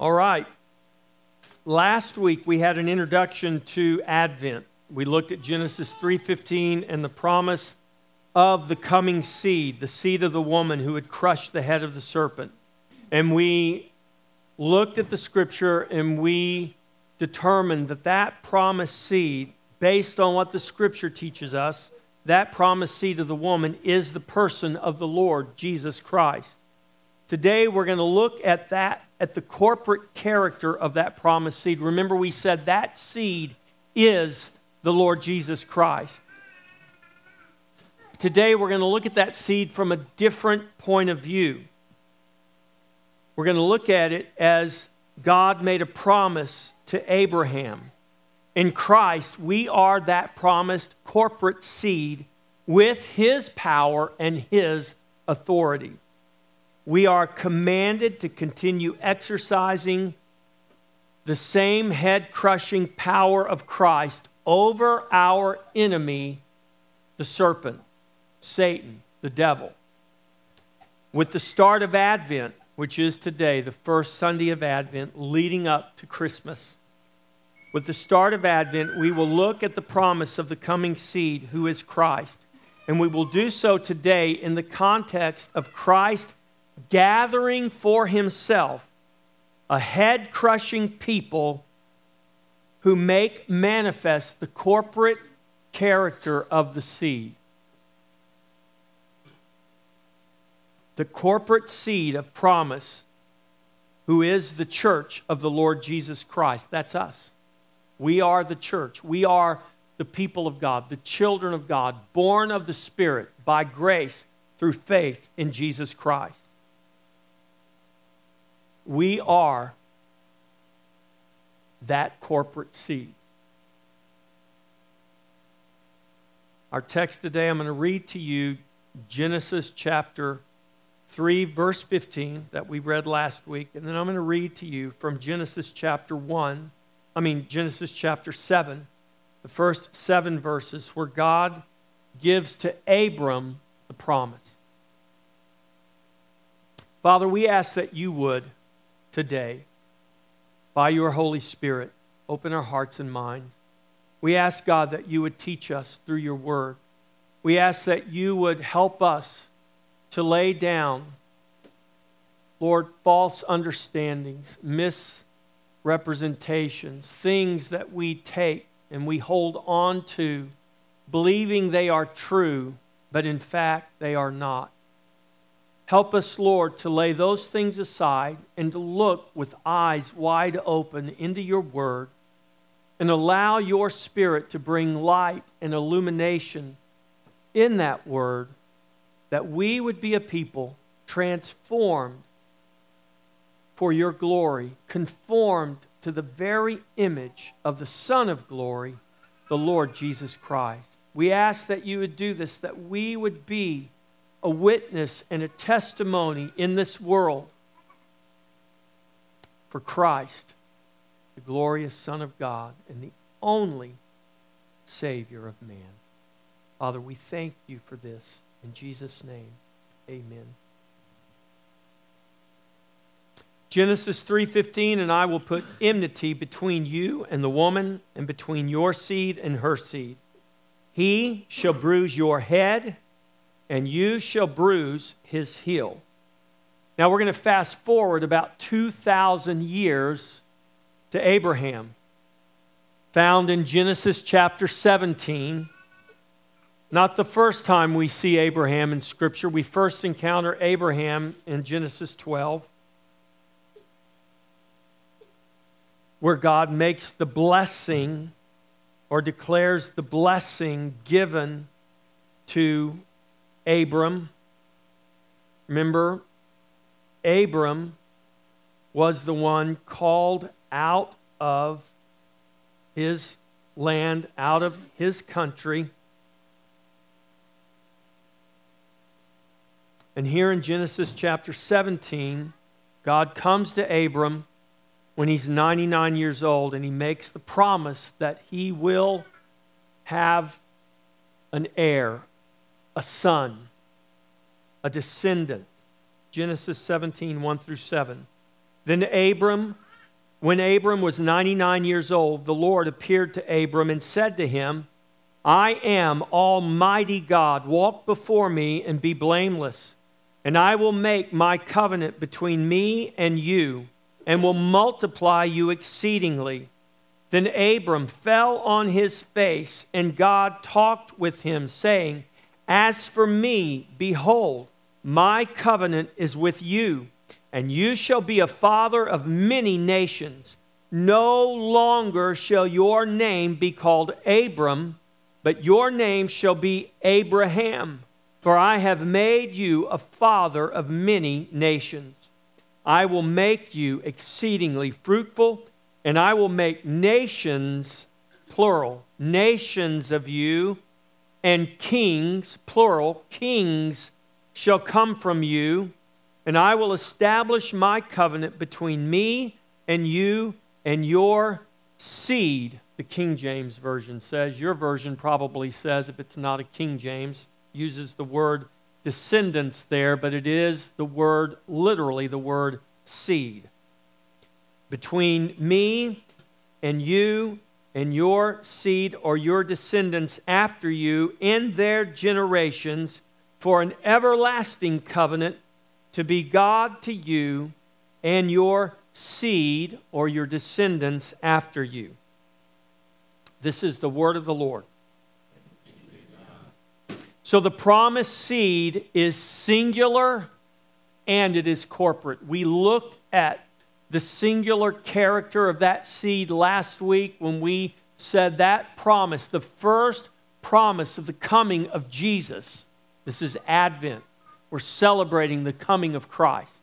All right. Last week we had an introduction to Advent. We looked at Genesis 3:15 and the promise of the coming seed, the seed of the woman who would crush the head of the serpent. And we looked at the scripture and we determined that that promised seed based on what the scripture teaches us, that promised seed of the woman is the person of the Lord Jesus Christ. Today we're going to look at that at the corporate character of that promised seed. Remember, we said that seed is the Lord Jesus Christ. Today, we're going to look at that seed from a different point of view. We're going to look at it as God made a promise to Abraham. In Christ, we are that promised corporate seed with his power and his authority we are commanded to continue exercising the same head crushing power of Christ over our enemy, the serpent, Satan, the devil. With the start of Advent, which is today, the first Sunday of Advent, leading up to Christmas, with the start of Advent, we will look at the promise of the coming seed, who is Christ. And we will do so today in the context of Christ gathering for himself a head crushing people who make manifest the corporate character of the seed. The corporate seed of promise, who is the church of the Lord Jesus Christ. That's us. We are the church. We are the people of God, the children of God, born of the Spirit by grace through faith in Jesus Christ. We are that corporate seed. Our text today, I'm going to read to you Genesis chapter 3, verse 15, that we read last week. And then I'm going to read to you from Genesis chapter 1, I mean, Genesis chapter 7, the first seven verses, where God gives to Abram the promise. Father, we ask that you would today, by your Holy Spirit, open our hearts and minds. We ask, God, that you would teach us through your word. We ask that you would help us to lay down, Lord, false understandings, misrepresentations, things that we take and we hold on to, believing they are true, but in fact they are not. Help us, Lord, to lay those things aside and to look with eyes wide open into your word and allow your spirit to bring light and illumination in that word that we would be a people transformed for your glory, conformed to the very image of the Son of glory, the Lord Jesus Christ. We ask that you would do this, that we would be a witness and a testimony in this world for Christ, the glorious Son of God and the only Savior of man. Father, we thank you for this. In Jesus' name, amen. Genesis 3:15 and I will put enmity between you and the woman and between your seed and her seed. He shall bruise your head and you shall bruise his heel. Now we're going to fast forward about 2,000 years to Abraham, found in Genesis chapter 17. Not the first time we see Abraham in Scripture. We first encounter Abraham in Genesis 12, where God makes the blessing or declares the blessing given to Abram. Remember, Abram was the one called out of his land, out of his country. And here in Genesis chapter 17, God comes to Abram when he's 99 years old and he makes the promise that he will have an heir, a son, a descendant. Genesis 17, 1 through 7. Then Abram When Abram was 99 years old, the Lord appeared to Abram and said to him, I am Almighty God. Walk before me and be blameless. And I will make my covenant between me and you, and will multiply you exceedingly. Then Abram fell on his face, and God talked with him, saying, As for me, behold, my covenant is with you and you shall be a father of many nations. No longer shall your name be called Abram, but your name shall be Abraham, for I have made you a father of many nations. I will make you exceedingly fruitful, and I will make nations, plural, nations of you, and kings, plural, kings shall come from you and I will establish my covenant between me and you and your seed, the King James Version says. Your version probably says, if it's not a King James, uses the word descendants there, but it is the word, literally, the word seed. Between me and you and your seed or your descendants after you in their generations for an everlasting covenant to be God to you and your seed or your descendants after you. This is the word of the Lord. So the promised seed is singular and it is corporate. We looked at the singular character of that seed last week when we said that promise, the first promise of the coming of Jesus. This is Advent. We're celebrating the coming of Christ.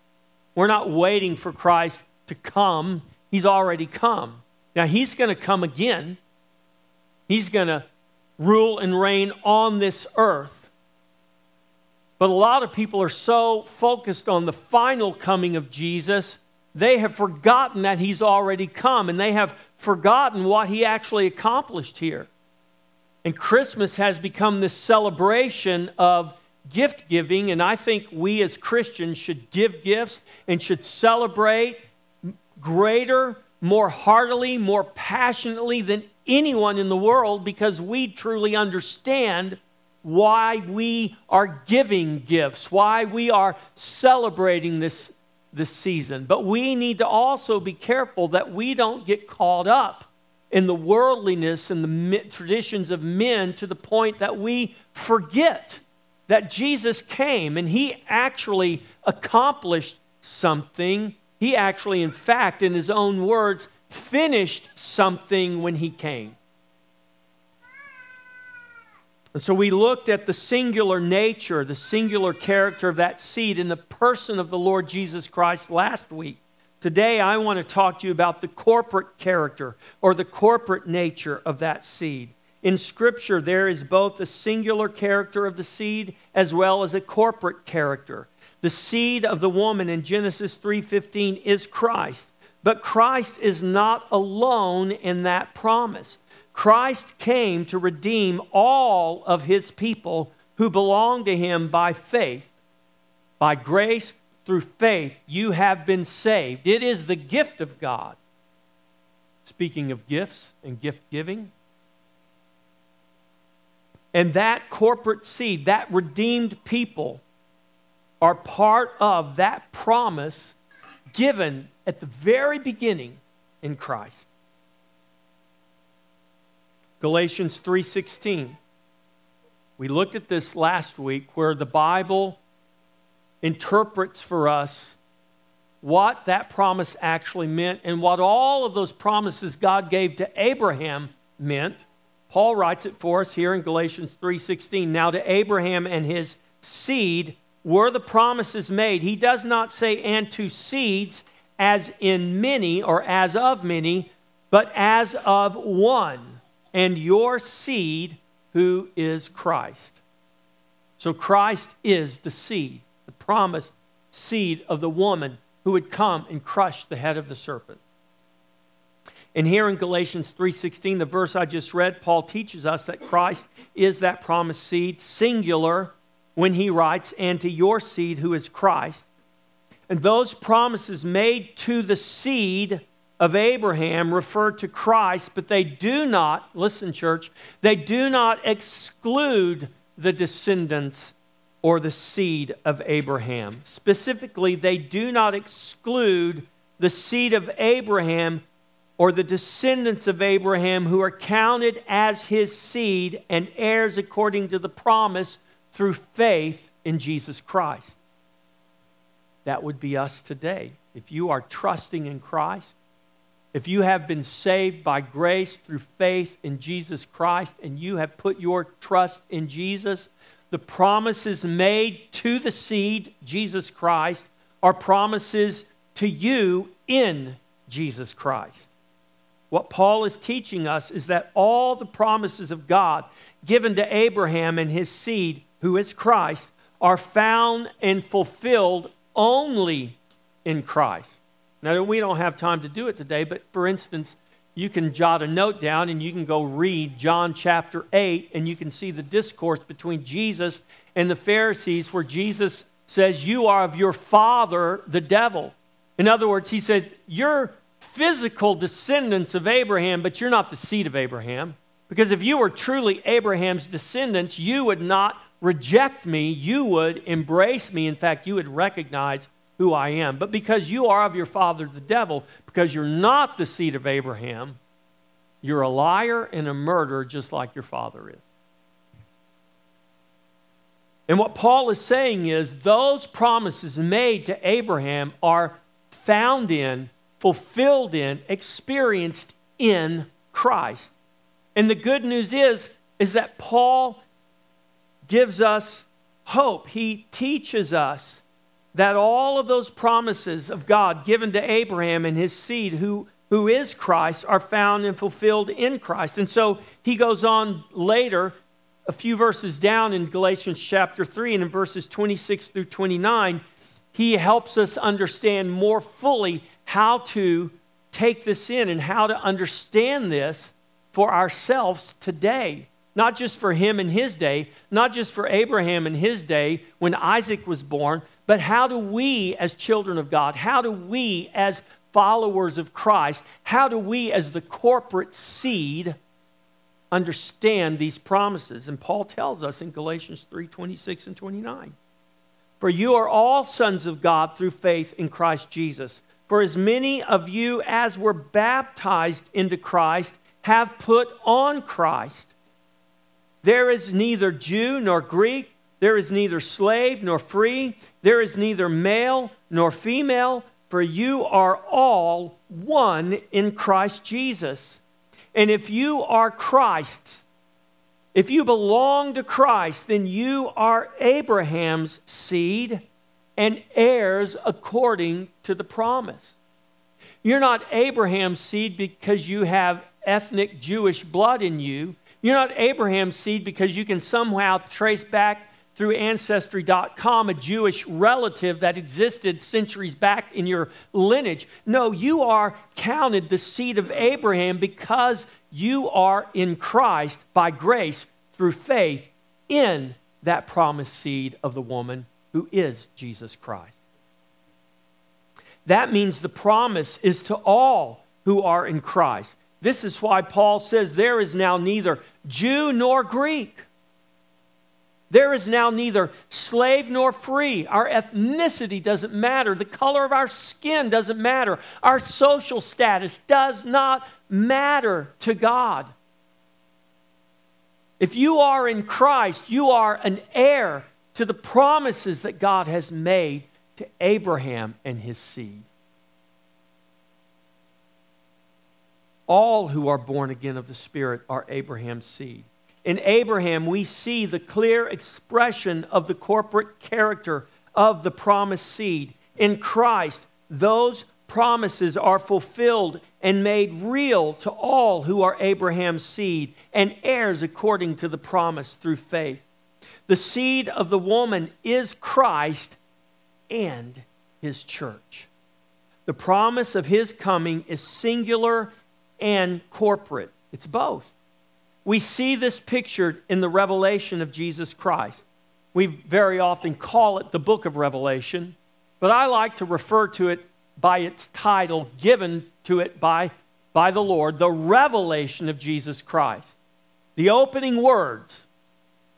We're not waiting for Christ to come, He's already come. Now, He's going to come again, He's going to rule and reign on this earth. But a lot of people are so focused on the final coming of Jesus, they have forgotten that He's already come and they have forgotten what He actually accomplished here. And Christmas has become this celebration of gift giving, and I think we as Christians should give gifts and should celebrate greater, more heartily, more passionately than anyone in the world because we truly understand why we are giving gifts, why we are celebrating this, this season. But we need to also be careful that we don't get caught up in the worldliness and the traditions of men to the point that we forget that Jesus came and he actually accomplished something. He actually, in fact, in his own words, finished something when he came. And so we looked at the singular nature, the singular character of that seed in the person of the Lord Jesus Christ last week. Today, I want to talk to you about the corporate character or the corporate nature of that seed. In Scripture, there is both a singular character of the seed as well as a corporate character. The seed of the woman in Genesis 3:15 is Christ, but Christ is not alone in that promise. Christ came to redeem all of his people who belong to him by faith. By grace through faith, you have been saved. It is the gift of God. Speaking of gifts and gift giving, and that corporate seed, that redeemed people, are part of that promise given at the very beginning in Christ. Galatians 3:16. We looked at this last week where the Bible interprets for us what that promise actually meant and what all of those promises God gave to Abraham meant Paul writes it for us here in Galatians 3:16. Now to Abraham and his seed were the promises made. He does not say and to seeds as in many or as of many, but as of one, and your seed who is Christ. So Christ is the seed, the promised seed of the woman who would come and crush the head of the serpent. And here in Galatians 3:16, the verse I just read, Paul teaches us that Christ is that promised seed, singular, when he writes, "And to your seed who is Christ." And those promises made to the seed of Abraham refer to Christ, but they do not, listen, church, they do not exclude the descendants or the seed of Abraham. Specifically, they do not exclude the seed of Abraham or the descendants of Abraham who are counted as his seed and heirs according to the promise through faith in Jesus Christ. That would be us today. If you are trusting in Christ, if you have been saved by grace through faith in Jesus Christ and you have put your trust in Jesus, the promises made to the seed, Jesus Christ, are promises to you in Jesus Christ. What Paul is teaching us is that all the promises of God given to Abraham and his seed, who is Christ, are found and fulfilled only in Christ. Now, we don't have time to do it today, but for instance, you can jot a note down and you can go read John chapter 8, and you can see the discourse between Jesus and the Pharisees where Jesus says, You are of your father, the devil. In other words, he said, You're physical descendants of Abraham, but you're not the seed of Abraham. Because if you were truly Abraham's descendants, you would not reject me, you would embrace me. In fact, you would recognize who I am. But because you are of your father, the devil, because you're not the seed of Abraham, you're a liar and a murderer just like your father is. And what Paul is saying is those promises made to Abraham are found in, fulfilled in, experienced in Christ. And the good news is is that Paul gives us hope. He teaches us that all of those promises of God given to Abraham and his seed, who, who is Christ, are found and fulfilled in Christ. And so he goes on later, a few verses down in Galatians chapter 3, and in verses 26 through 29, he helps us understand more fully how to take this in and how to understand this for ourselves today. Not just for him in his day, not just for Abraham in his day when Isaac was born, but how do we, as children of God, how do we, as followers of Christ, how do we, as the corporate seed, understand these promises? And Paul tells us in Galatians 3 26 and 29. For you are all sons of God through faith in Christ Jesus. For as many of you as were baptized into Christ have put on Christ. There is neither Jew nor Greek. There is neither slave nor free. There is neither male nor female, for you are all one in Christ Jesus. And if you are Christ's, if you belong to Christ, then you are Abraham's seed and heirs according to the promise. You're not Abraham's seed because you have ethnic Jewish blood in you. You're not Abraham's seed because you can somehow trace back through Ancestry.com a Jewish relative that existed centuries back in your lineage. No, you are counted the seed of Abraham because you are in Christ by grace through faith in that promised seed of the woman who is Jesus Christ. That means the promise is to all who are in Christ. This is why Paul says there is now neither Jew nor Greek there is now neither slave nor free. Our ethnicity doesn't matter. The color of our skin doesn't matter. Our social status does not matter to God. If you are in Christ, you are an heir to the promises that God has made to Abraham and his seed. All who are born again of the Spirit are Abraham's seed. In Abraham, we see the clear expression of the corporate character of the promised seed. In Christ, those promises are fulfilled and made real to all who are Abraham's seed and heirs according to the promise through faith. The seed of the woman is Christ and his church. The promise of his coming is singular and corporate, it's both. We see this pictured in the revelation of Jesus Christ. We very often call it the book of Revelation, but I like to refer to it by its title given to it by, by the Lord, the revelation of Jesus Christ. The opening words.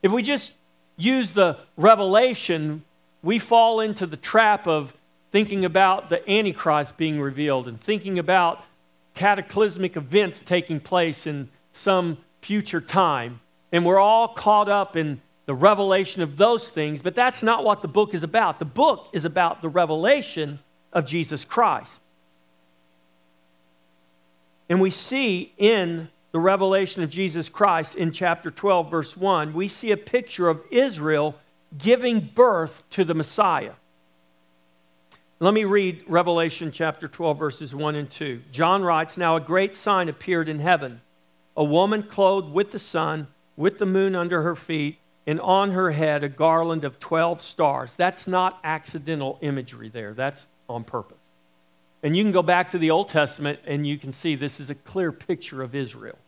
If we just use the revelation, we fall into the trap of thinking about the Antichrist being revealed and thinking about cataclysmic events taking place in some future time. And we're all caught up in the revelation of those things, but that's not what the book is about. The book is about the revelation of Jesus Christ. And we see in the revelation of Jesus Christ in chapter 12, verse 1, we see a picture of Israel giving birth to the Messiah. Let me read Revelation chapter 12, verses 1 and 2. John writes Now a great sign appeared in heaven a woman clothed with the sun, with the moon under her feet, and on her head a garland of 12 stars. That's not accidental imagery there, that's on purpose. And you can go back to the Old Testament and you can see this is a clear picture of Israel.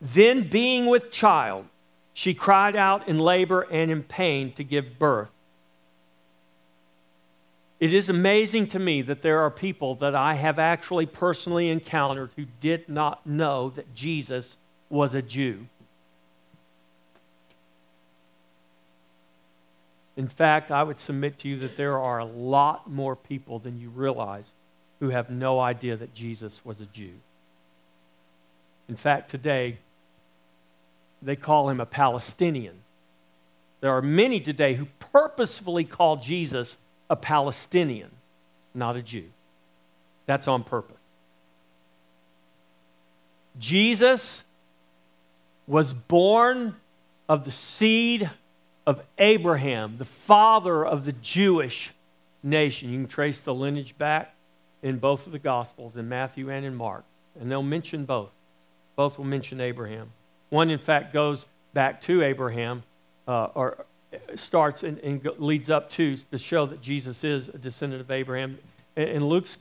Then, being with child, she cried out in labor and in pain to give birth. It is amazing to me that there are people that I have actually personally encountered who did not know that Jesus was a Jew. In fact, I would submit to you that there are a lot more people than you realize who have no idea that Jesus was a Jew. In fact, today, they call him a Palestinian. There are many today who purposefully call Jesus a Palestinian, not a Jew. That's on purpose. Jesus was born of the seed of Abraham, the father of the Jewish nation. You can trace the lineage back in both of the Gospels, in Matthew and in Mark, and they'll mention both. Both will mention Abraham. One, in fact, goes back to Abraham, uh, or starts and, and, leads up to to show that Jesus is a descendant of Abraham. In, Luke's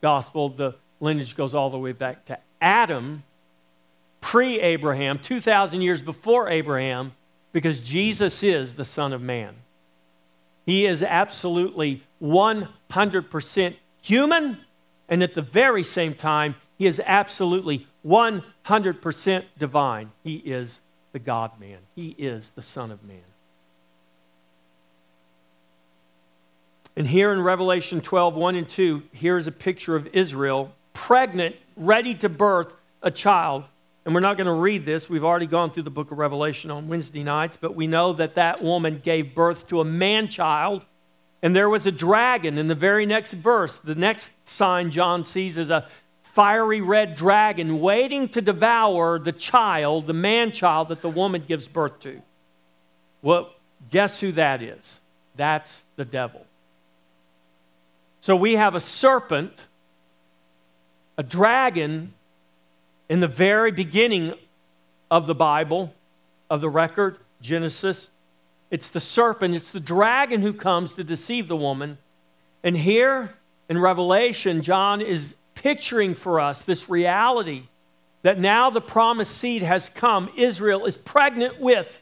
gospel, the lineage goes all the way back to Adam, pre Abraham, 2,000 years before Abraham, because Jesus is the Son of Man. He is absolutely 100% human, and at the very same time, he is absolutely 100% divine. He is the God man, he is the Son of Man. And here in Revelation 12, 1 and 2, here's a picture of Israel pregnant, ready to birth a child. And we're not going to read this. We've already gone through the book of Revelation on Wednesday nights, but we know that that woman gave birth to a man child. And there was a dragon in the very next verse. The next sign John sees is a fiery red dragon waiting to devour the child, the man child that the woman gives birth to. Well, guess who that is? That's the devil. So we have a serpent, a dragon in the very beginning of the Bible, of the record, Genesis. It's the serpent, it's the dragon who comes to deceive the woman. And here in Revelation, John is picturing for us this reality that now the promised seed has come. Israel is pregnant with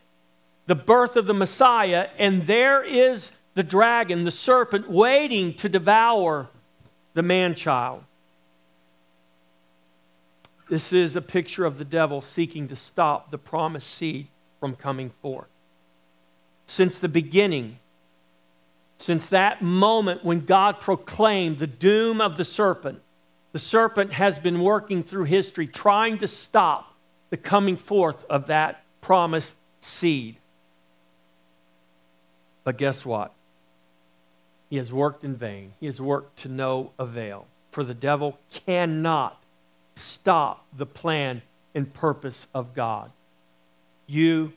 the birth of the Messiah, and there is the dragon, the serpent, waiting to devour the man child. This is a picture of the devil seeking to stop the promised seed from coming forth. Since the beginning, since that moment when God proclaimed the doom of the serpent, the serpent has been working through history trying to stop the coming forth of that promised seed. But guess what? He has worked in vain. He has worked to no avail. For the devil cannot stop the plan and purpose of God. You,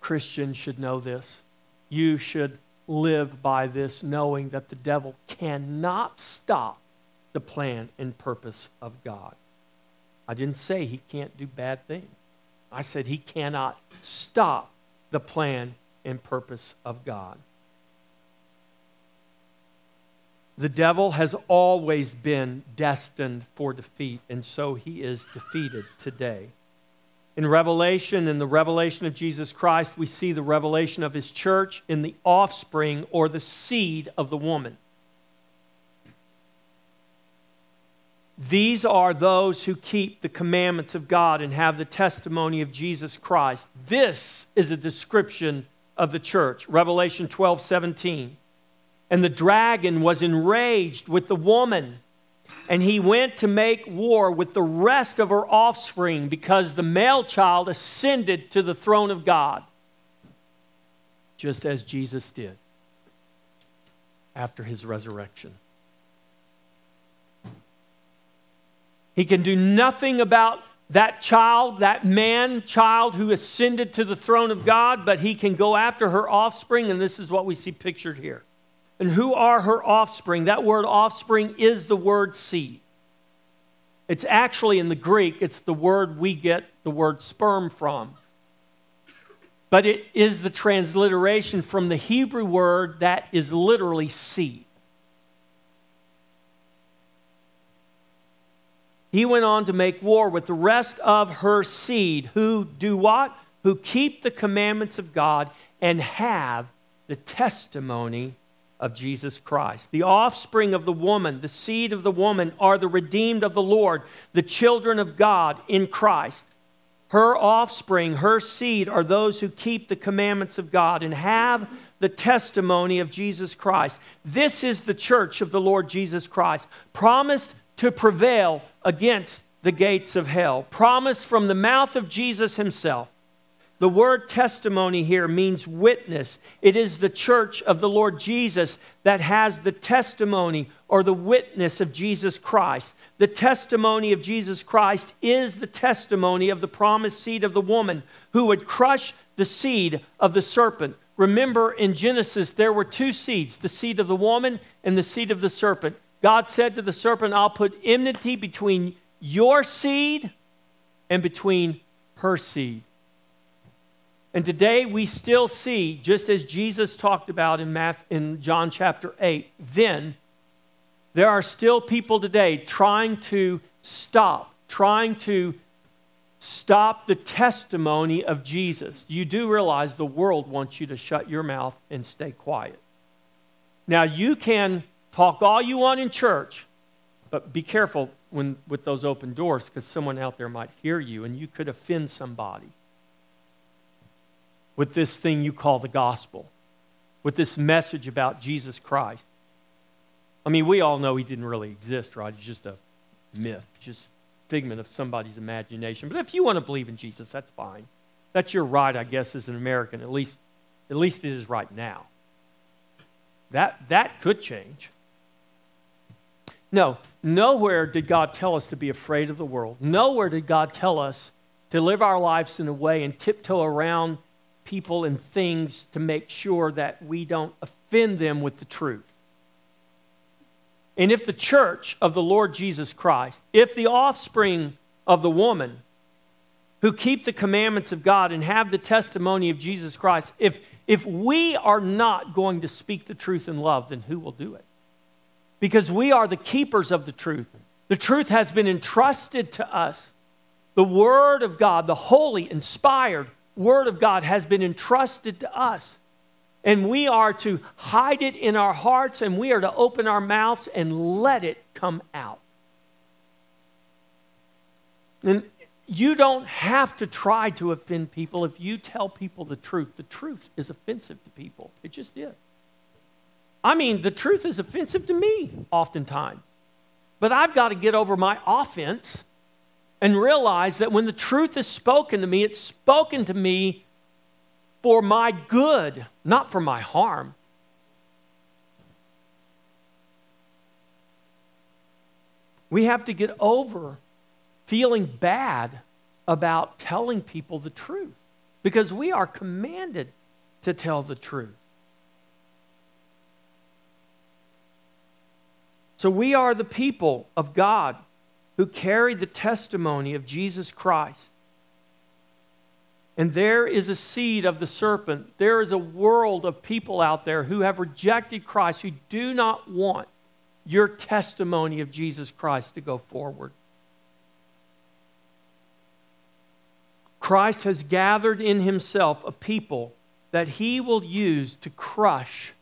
Christian, should know this. You should live by this, knowing that the devil cannot stop the plan and purpose of God. I didn't say he can't do bad things. I said he cannot stop the plan and purpose of God. The devil has always been destined for defeat, and so he is defeated today. In Revelation, in the revelation of Jesus Christ, we see the revelation of his church in the offspring or the seed of the woman. These are those who keep the commandments of God and have the testimony of Jesus Christ. This is a description of the church. Revelation 12 17. And the dragon was enraged with the woman, and he went to make war with the rest of her offspring because the male child ascended to the throne of God, just as Jesus did after his resurrection. He can do nothing about that child, that man child who ascended to the throne of God, but he can go after her offspring, and this is what we see pictured here. And who are her offspring? That word offspring is the word seed. It's actually in the Greek, it's the word we get the word sperm from. But it is the transliteration from the Hebrew word that is literally seed. he went on to make war with the rest of her seed who do what? Who keep the commandments of God and have the testimony of Jesus Christ. The offspring of the woman, the seed of the woman, are the redeemed of the Lord, the children of God in Christ. Her offspring, her seed, are those who keep the commandments of God and have the testimony of Jesus Christ. This is the church of the Lord Jesus Christ, promised to prevail against the gates of hell. promised from the mouth of Jesus himself. The word testimony here means witness. It is the church of the Lord Jesus that has the testimony or the witness of Jesus Christ. The testimony of Jesus Christ is the testimony of the promised seed of the woman who would crush the seed of the serpent. Remember in Genesis, there were two seeds the seed of the woman and the seed of the serpent. God said to the serpent, I'll put enmity between your seed and between her seed. And today we still see, just as Jesus talked about in, Matthew, in John chapter 8, then there are still people today trying to stop, trying to stop the testimony of Jesus. You do realize the world wants you to shut your mouth and stay quiet. Now, you can Talk all you want in church, but be careful when, with those open doors because someone out there might hear you and you could offend somebody with this thing you call the gospel, with this message about Jesus Christ. I mean, we all know he didn't really exist, right? He's just a myth, just figment of somebody's imagination. But if you want to believe in Jesus, that's fine. That's your right, I guess, as an American. At least, at least it is right now. That, that could change. No, nowhere did God tell us to be afraid of the world. Nowhere did God tell us to live our lives in a way and tiptoe around people and things to make sure that we don't offend them with the truth. And if the church of the Lord Jesus Christ, if the offspring of the woman who keep the commandments of God and have the testimony of Jesus Christ, if, if we are not going to speak the truth in love, then who will do it? because we are the keepers of the truth. The truth has been entrusted to us. The Word of God, the holy, inspired Word of God, has been entrusted to us. And we are to hide it in our hearts and we are to open our mouths and let it come out. And you don't have to try to offend people if you tell people the truth. The truth is offensive to people, it just is. I mean, the truth is offensive to me oftentimes. But I've got to get over my offense and realize that when the truth is spoken to me, it's spoken to me for my good, not for my harm. We have to get over feeling bad about telling people the truth because we are commanded to tell the truth. So we are the people of God who carry the testimony of Jesus Christ. And there is a seed of the serpent. There is a world of people out there who have rejected Christ, who do not want your testimony of Jesus Christ to go forward. Christ has gathered in himself a people that he will use to crush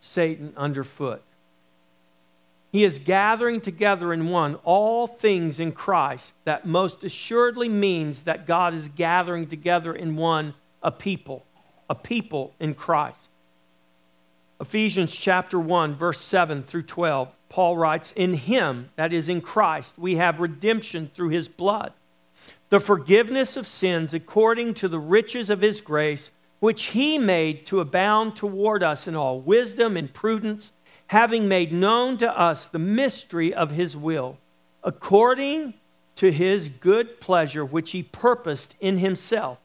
Satan underfoot. He is gathering together in one all things in Christ. That most assuredly means that God is gathering together in one a people, a people in Christ. Ephesians chapter 1, verse 7 through 12, Paul writes, In him, that is in Christ, we have redemption through his blood, the forgiveness of sins according to the riches of his grace, which he made to abound toward us in all wisdom and prudence, having made known to us the mystery of his will, according to his good pleasure, which he purposed in himself,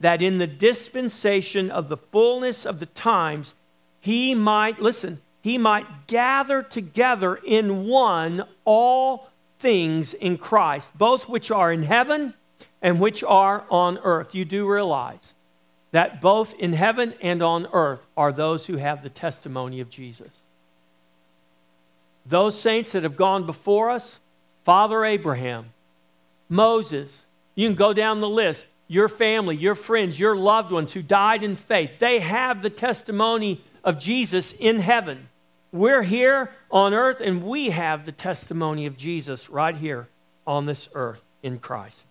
that in the dispensation of the fullness of the times, he might, listen, he might gather together in one all things in Christ, both which are in heaven and which are on earth. You do realize that both in heaven and on earth are those who have the testimony of Jesus. Those saints that have gone before us, Father Abraham, Moses, you can go down the list, your family, your friends, your loved ones who died in faith, they have the testimony of Jesus in heaven. We're here on earth and we have the testimony of Jesus right here on this earth in Christ.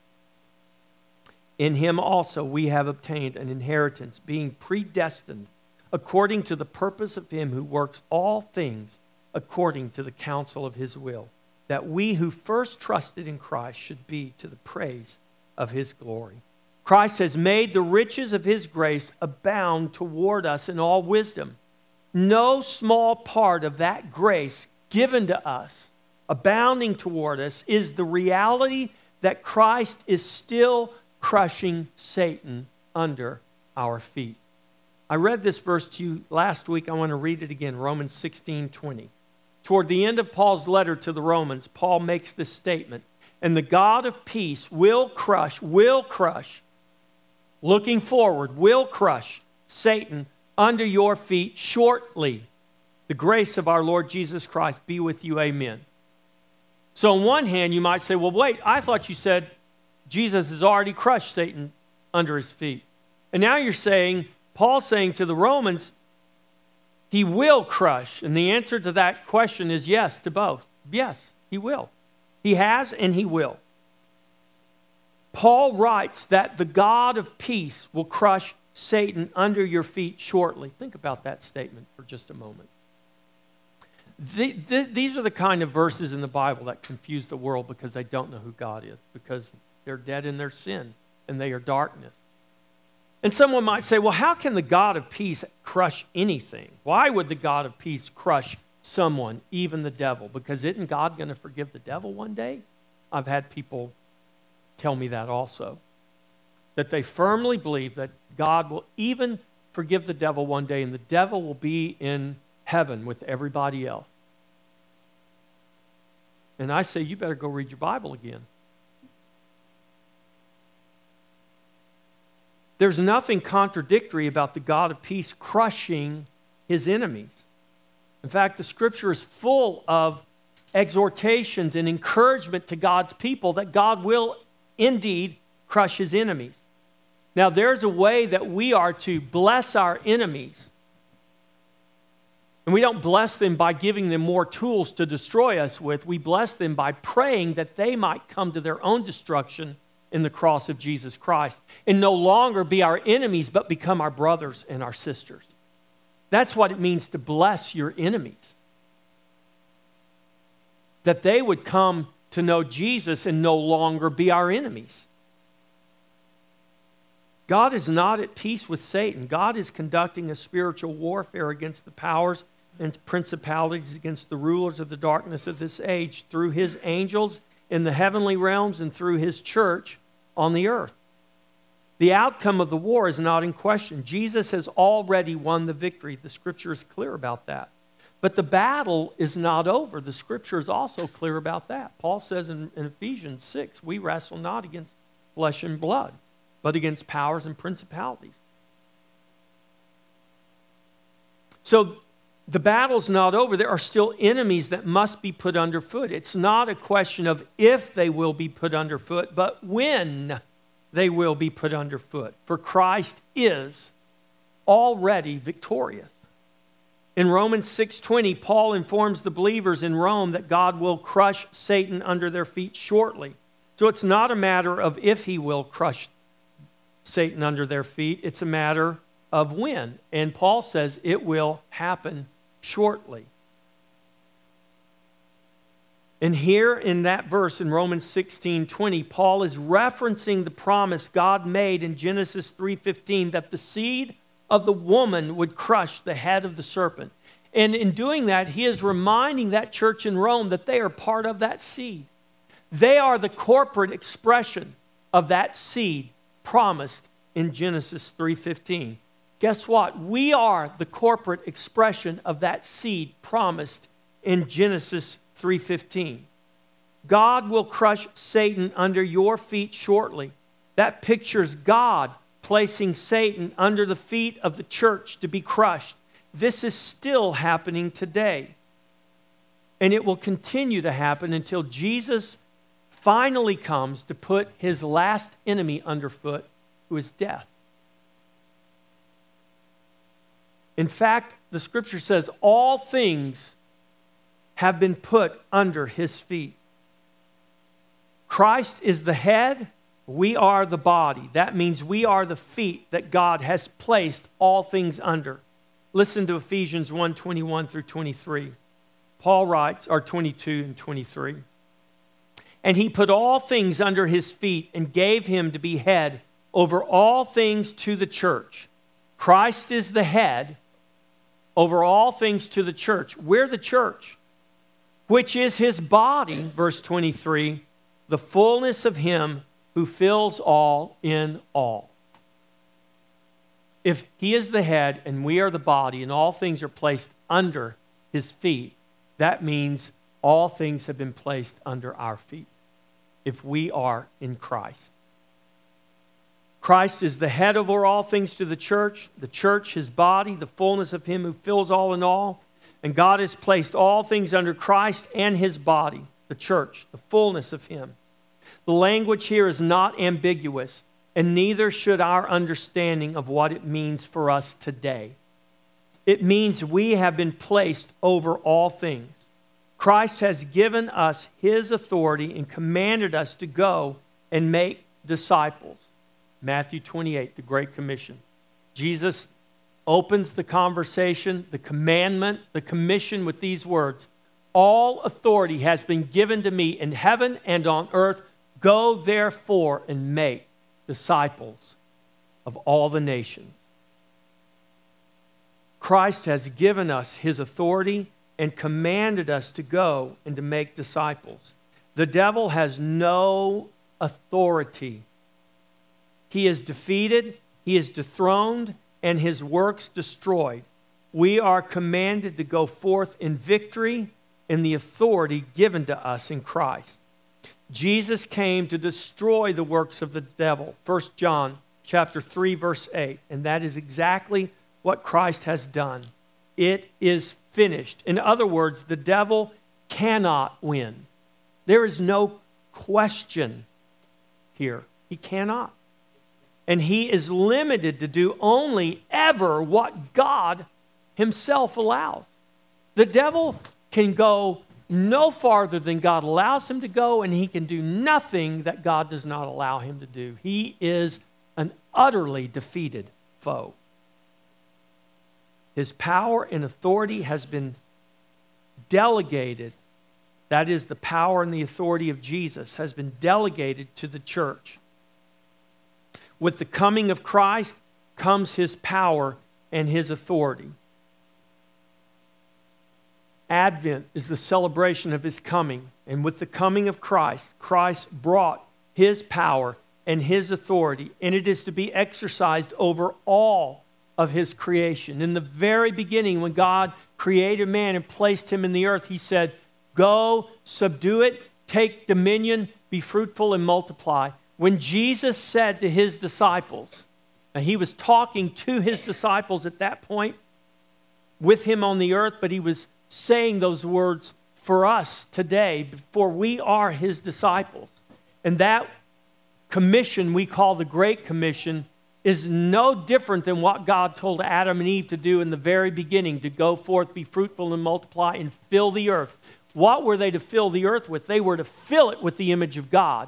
In him also we have obtained an inheritance, being predestined according to the purpose of him who works all things according to the counsel of his will, that we who first trusted in Christ should be to the praise of his glory. Christ has made the riches of his grace abound toward us in all wisdom no small part of that grace given to us, abounding toward us, is the reality that Christ is still crushing Satan under our feet. I read this verse to you last week. I want to read it again Romans 16 20. Toward the end of Paul's letter to the Romans, Paul makes this statement And the God of peace will crush, will crush, looking forward, will crush Satan under your feet shortly. The grace of our Lord Jesus Christ be with you. Amen. So, on one hand, you might say, well, wait, I thought you said Jesus has already crushed Satan under his feet. And now you're saying, Paul's saying to the Romans, he will crush. And the answer to that question is yes to both. Yes, he will. He has and he will. Paul writes that the God of peace will crush Satan under your feet shortly. Think about that statement for just a moment. The, the, these are the kind of verses in the Bible that confuse the world because they don't know who God is, because they're dead in their sin and they are darkness. And someone might say, well, how can the God of peace crush anything? Why would the God of peace crush someone, even the devil? Because isn't God going to forgive the devil one day? I've had people tell me that also. That they firmly believe that God will even forgive the devil one day, and the devil will be in heaven with everybody else. And I say, you better go read your Bible again. There's nothing contradictory about the God of peace crushing his enemies. In fact, the scripture is full of exhortations and encouragement to God's people that God will indeed crush his enemies. Now, there's a way that we are to bless our enemies. And we don't bless them by giving them more tools to destroy us with. We bless them by praying that they might come to their own destruction in the cross of Jesus Christ and no longer be our enemies, but become our brothers and our sisters. That's what it means to bless your enemies. That they would come to know Jesus and no longer be our enemies. God is not at peace with Satan. God is conducting a spiritual warfare against the powers and principalities, against the rulers of the darkness of this age through his angels in the heavenly realms and through his church on the earth. The outcome of the war is not in question. Jesus has already won the victory. The scripture is clear about that. But the battle is not over. The scripture is also clear about that. Paul says in, in Ephesians 6 we wrestle not against flesh and blood but against powers and principalities. So the battle's not over. There are still enemies that must be put underfoot. It's not a question of if they will be put underfoot, but when they will be put underfoot. For Christ is already victorious. In Romans 6:20, Paul informs the believers in Rome that God will crush Satan under their feet shortly. So it's not a matter of if he will crush Satan under their feet, it's a matter of when. And Paul says it will happen shortly. And here in that verse in Romans 16 20, Paul is referencing the promise God made in Genesis 3:15 that the seed of the woman would crush the head of the serpent. And in doing that, he is reminding that church in Rome that they are part of that seed. They are the corporate expression of that seed promised in Genesis 3:15. Guess what? We are the corporate expression of that seed promised in Genesis 3:15. God will crush Satan under your feet shortly. That pictures God placing Satan under the feet of the church to be crushed. This is still happening today. And it will continue to happen until Jesus finally comes to put his last enemy underfoot, who is death. In fact, the scripture says all things have been put under his feet. Christ is the head, we are the body. That means we are the feet that God has placed all things under. Listen to Ephesians 1 21 through 23. Paul writes, or 22 and 23. And he put all things under his feet and gave him to be head over all things to the church. Christ is the head over all things to the church. We're the church which is his body, verse 23, the fullness of him who fills all in all. If he is the head and we are the body and all things are placed under his feet, that means all things have been placed under our feet if we are in Christ. Christ is the head over all things to the church, the church, his body, the fullness of him who fills all in all. And God has placed all things under Christ and his body, the church, the fullness of him. The language here is not ambiguous, and neither should our understanding of what it means for us today. It means we have been placed over all things. Christ has given us his authority and commanded us to go and make disciples. Matthew 28, the Great Commission. Jesus opens the conversation, the commandment, the commission with these words All authority has been given to me in heaven and on earth. Go therefore and make disciples of all the nations. Christ has given us his authority and commanded us to go and to make disciples. The devil has no authority. He is defeated, he is dethroned, and his works destroyed. We are commanded to go forth in victory in the authority given to us in Christ. Jesus came to destroy the works of the devil. 1 John chapter 3 verse 8, and that is exactly what Christ has done. It is finished. In other words, the devil cannot win. There is no question here. He cannot and he is limited to do only ever what God himself allows. The devil can go no farther than God allows him to go, and he can do nothing that God does not allow him to do. He is an utterly defeated foe. His power and authority has been delegated. That is, the power and the authority of Jesus has been delegated to the church. With the coming of Christ comes his power and his authority. Advent is the celebration of his coming. And with the coming of Christ, Christ brought his power and his authority, and it is to be exercised over all of his creation. In the very beginning, when God created man and placed him in the earth, he said, Go, subdue it, take dominion, be fruitful, and multiply. When Jesus said to his disciples, and he was talking to his disciples at that point with him on the earth, but he was saying those words for us today, for we are his disciples. And that commission we call the Great Commission is no different than what God told Adam and Eve to do in the very beginning to go forth, be fruitful, and multiply, and fill the earth. What were they to fill the earth with? They were to fill it with the image of God.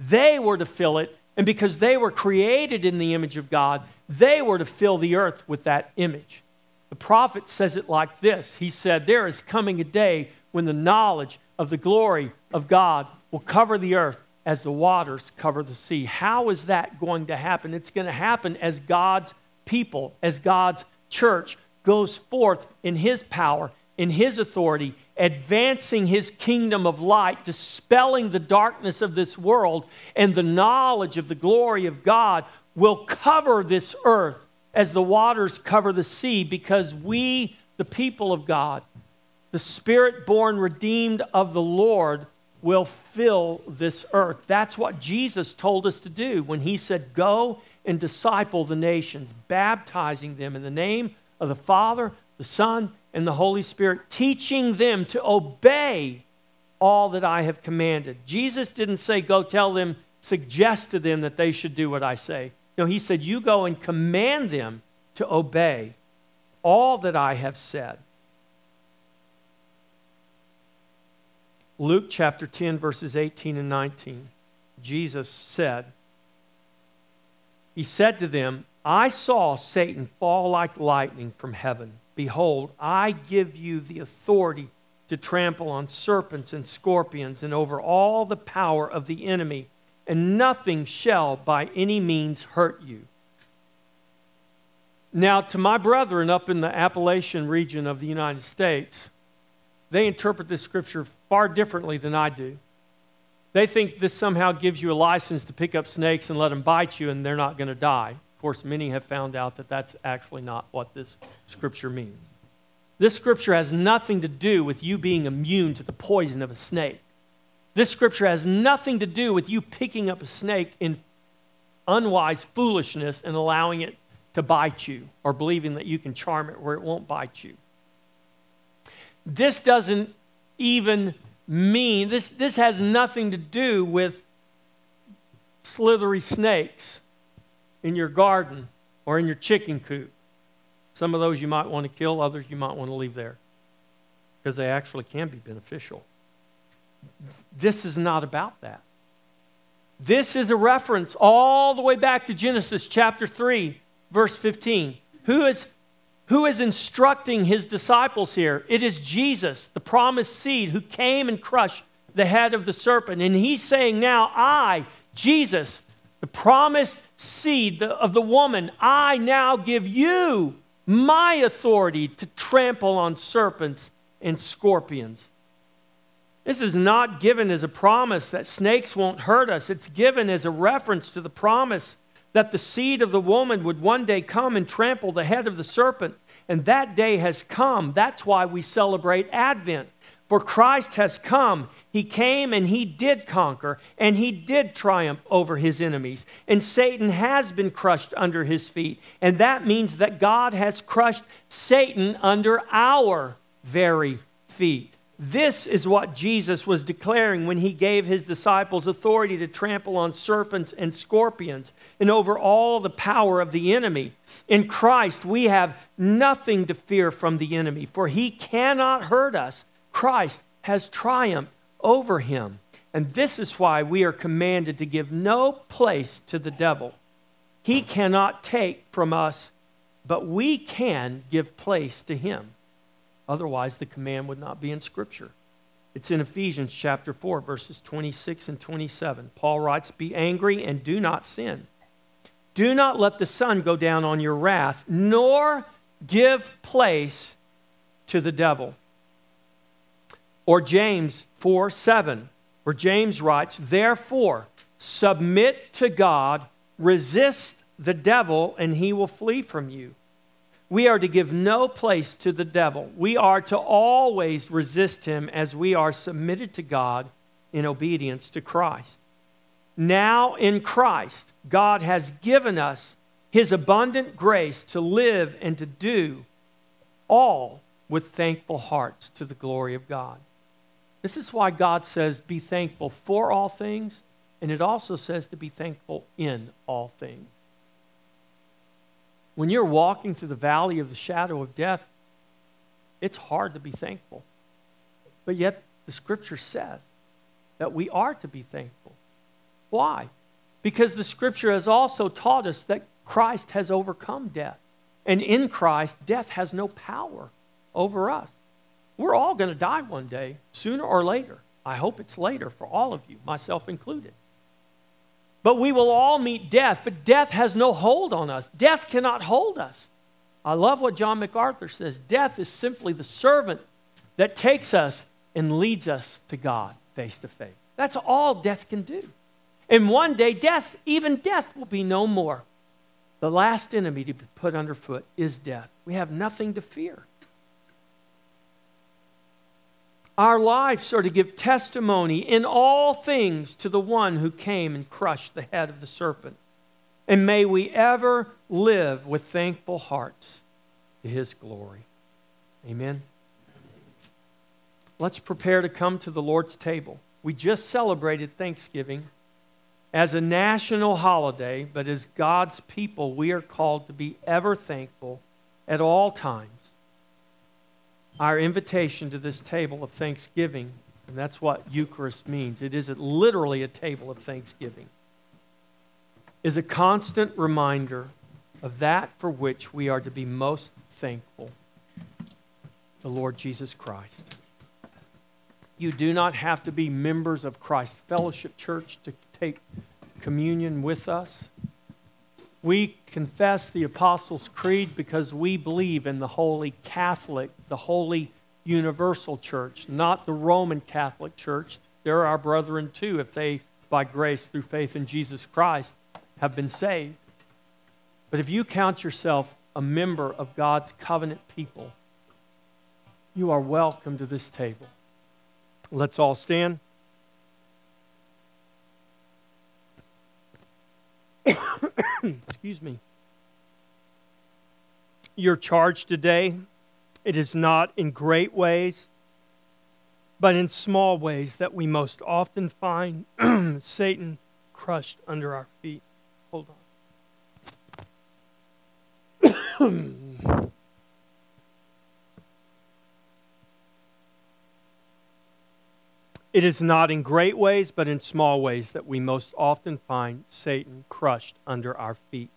They were to fill it, and because they were created in the image of God, they were to fill the earth with that image. The prophet says it like this He said, There is coming a day when the knowledge of the glory of God will cover the earth as the waters cover the sea. How is that going to happen? It's going to happen as God's people, as God's church goes forth in His power, in His authority, advancing His kingdom of light, dispelling the darkness of this world, and the knowledge of the glory of God will cover this earth as the waters cover the sea because we, the people of God, the spirit born redeemed of the Lord, will fill this earth. That's what Jesus told us to do when he said, Go and disciple the nations, baptizing them in the name of the Father, the Son, and the Holy Spirit, teaching them to obey all that I have commanded. Jesus didn't say, Go tell them, suggest to them that they should do what I say. No, he said, You go and command them to obey all that I have said. Luke chapter 10, verses 18 and 19. Jesus said, He said to them, I saw Satan fall like lightning from heaven. Behold, I give you the authority to trample on serpents and scorpions and over all the power of the enemy, and nothing shall by any means hurt you. Now, to my brethren up in the Appalachian region of the United States, they interpret this scripture far differently than I do. They think this somehow gives you a license to pick up snakes and let them bite you and they're not going to die. Of course, many have found out that that's actually not what this scripture means. This scripture has nothing to do with you being immune to the poison of a snake. This scripture has nothing to do with you picking up a snake in unwise foolishness and allowing it to bite you or believing that you can charm it where it won't bite you. This doesn't even mean, this, this has nothing to do with slithery snakes in your garden or in your chicken coop. Some of those you might want to kill, others you might want to leave there because they actually can be beneficial. This is not about that. This is a reference all the way back to Genesis chapter 3, verse 15. Who is who is instructing his disciples here? It is Jesus, the promised seed, who came and crushed the head of the serpent. And he's saying now, I, Jesus, the promised seed of the woman, I now give you my authority to trample on serpents and scorpions. This is not given as a promise that snakes won't hurt us. It's given as a reference to the promise that the seed of the woman would one day come and trample the head of the serpent. And that day has come. That's why we celebrate Advent. For Christ has come. He came and he did conquer, and he did triumph over his enemies. And Satan has been crushed under his feet. And that means that God has crushed Satan under our very feet. This is what Jesus was declaring when he gave his disciples authority to trample on serpents and scorpions and over all the power of the enemy. In Christ, we have nothing to fear from the enemy, for he cannot hurt us. Christ has triumphed over him. And this is why we are commanded to give no place to the devil. He cannot take from us, but we can give place to him. Otherwise, the command would not be in Scripture. It's in Ephesians chapter 4, verses 26 and 27. Paul writes, Be angry and do not sin. Do not let the sun go down on your wrath, nor give place to the devil. Or James 4 7, where James writes, Therefore, submit to God, resist the devil, and he will flee from you. We are to give no place to the devil. We are to always resist him as we are submitted to God in obedience to Christ. Now, in Christ, God has given us his abundant grace to live and to do all with thankful hearts to the glory of God. This is why God says, Be thankful for all things, and it also says to be thankful in all things. When you're walking through the valley of the shadow of death, it's hard to be thankful. But yet, the scripture says that we are to be thankful. Why? Because the scripture has also taught us that Christ has overcome death. And in Christ, death has no power over us. We're all going to die one day, sooner or later. I hope it's later for all of you, myself included. But we will all meet death, but death has no hold on us. Death cannot hold us. I love what John MacArthur says death is simply the servant that takes us and leads us to God face to face. That's all death can do. And one day, death, even death, will be no more. The last enemy to be put underfoot is death. We have nothing to fear. Our lives are to give testimony in all things to the one who came and crushed the head of the serpent. And may we ever live with thankful hearts to his glory. Amen. Let's prepare to come to the Lord's table. We just celebrated Thanksgiving as a national holiday, but as God's people, we are called to be ever thankful at all times our invitation to this table of thanksgiving, and that's what Eucharist means. It is literally a table of thanksgiving, is a constant reminder of that for which we are to be most thankful the Lord Jesus Christ. You do not have to be members of Christ Fellowship Church to take communion with us. We confess the Apostles' Creed because we believe in the Holy Catholic, the Holy Universal Church, not the Roman Catholic Church. They're our brethren too, if they, by grace through faith in Jesus Christ, have been saved. But if you count yourself a member of God's covenant people, you are welcome to this table. Let's all stand. Excuse me. Your charge today, it is not in great ways, but in small ways that we most often find Satan crushed under our feet. Hold on. It is not in great ways, but in small ways that we most often find Satan crushed under our feet.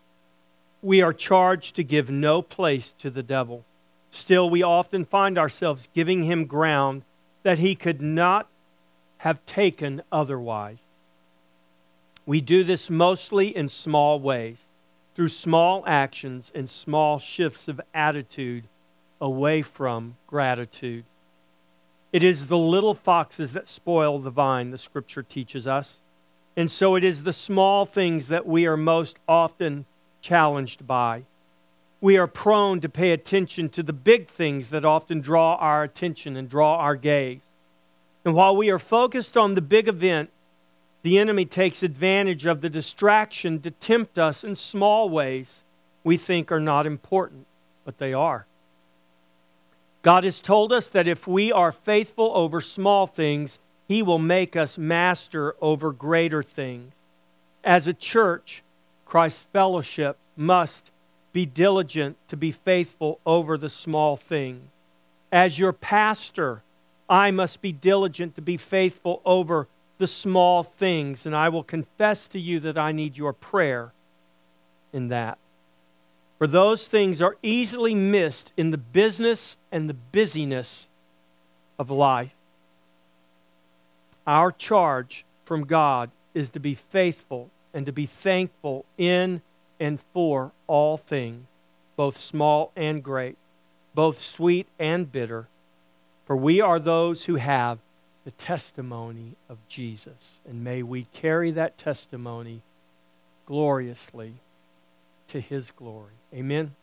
We are charged to give no place to the devil. Still, we often find ourselves giving him ground that he could not have taken otherwise. We do this mostly in small ways, through small actions and small shifts of attitude away from gratitude. It is the little foxes that spoil the vine, the scripture teaches us. And so it is the small things that we are most often challenged by. We are prone to pay attention to the big things that often draw our attention and draw our gaze. And while we are focused on the big event, the enemy takes advantage of the distraction to tempt us in small ways we think are not important, but they are. God has told us that if we are faithful over small things, He will make us master over greater things. As a church, Christ's fellowship must be diligent to be faithful over the small things. As your pastor, I must be diligent to be faithful over the small things, and I will confess to you that I need your prayer in that. For those things are easily missed in the business and the busyness of life. Our charge from God is to be faithful and to be thankful in and for all things, both small and great, both sweet and bitter. For we are those who have the testimony of Jesus. And may we carry that testimony gloriously to his glory. Amen.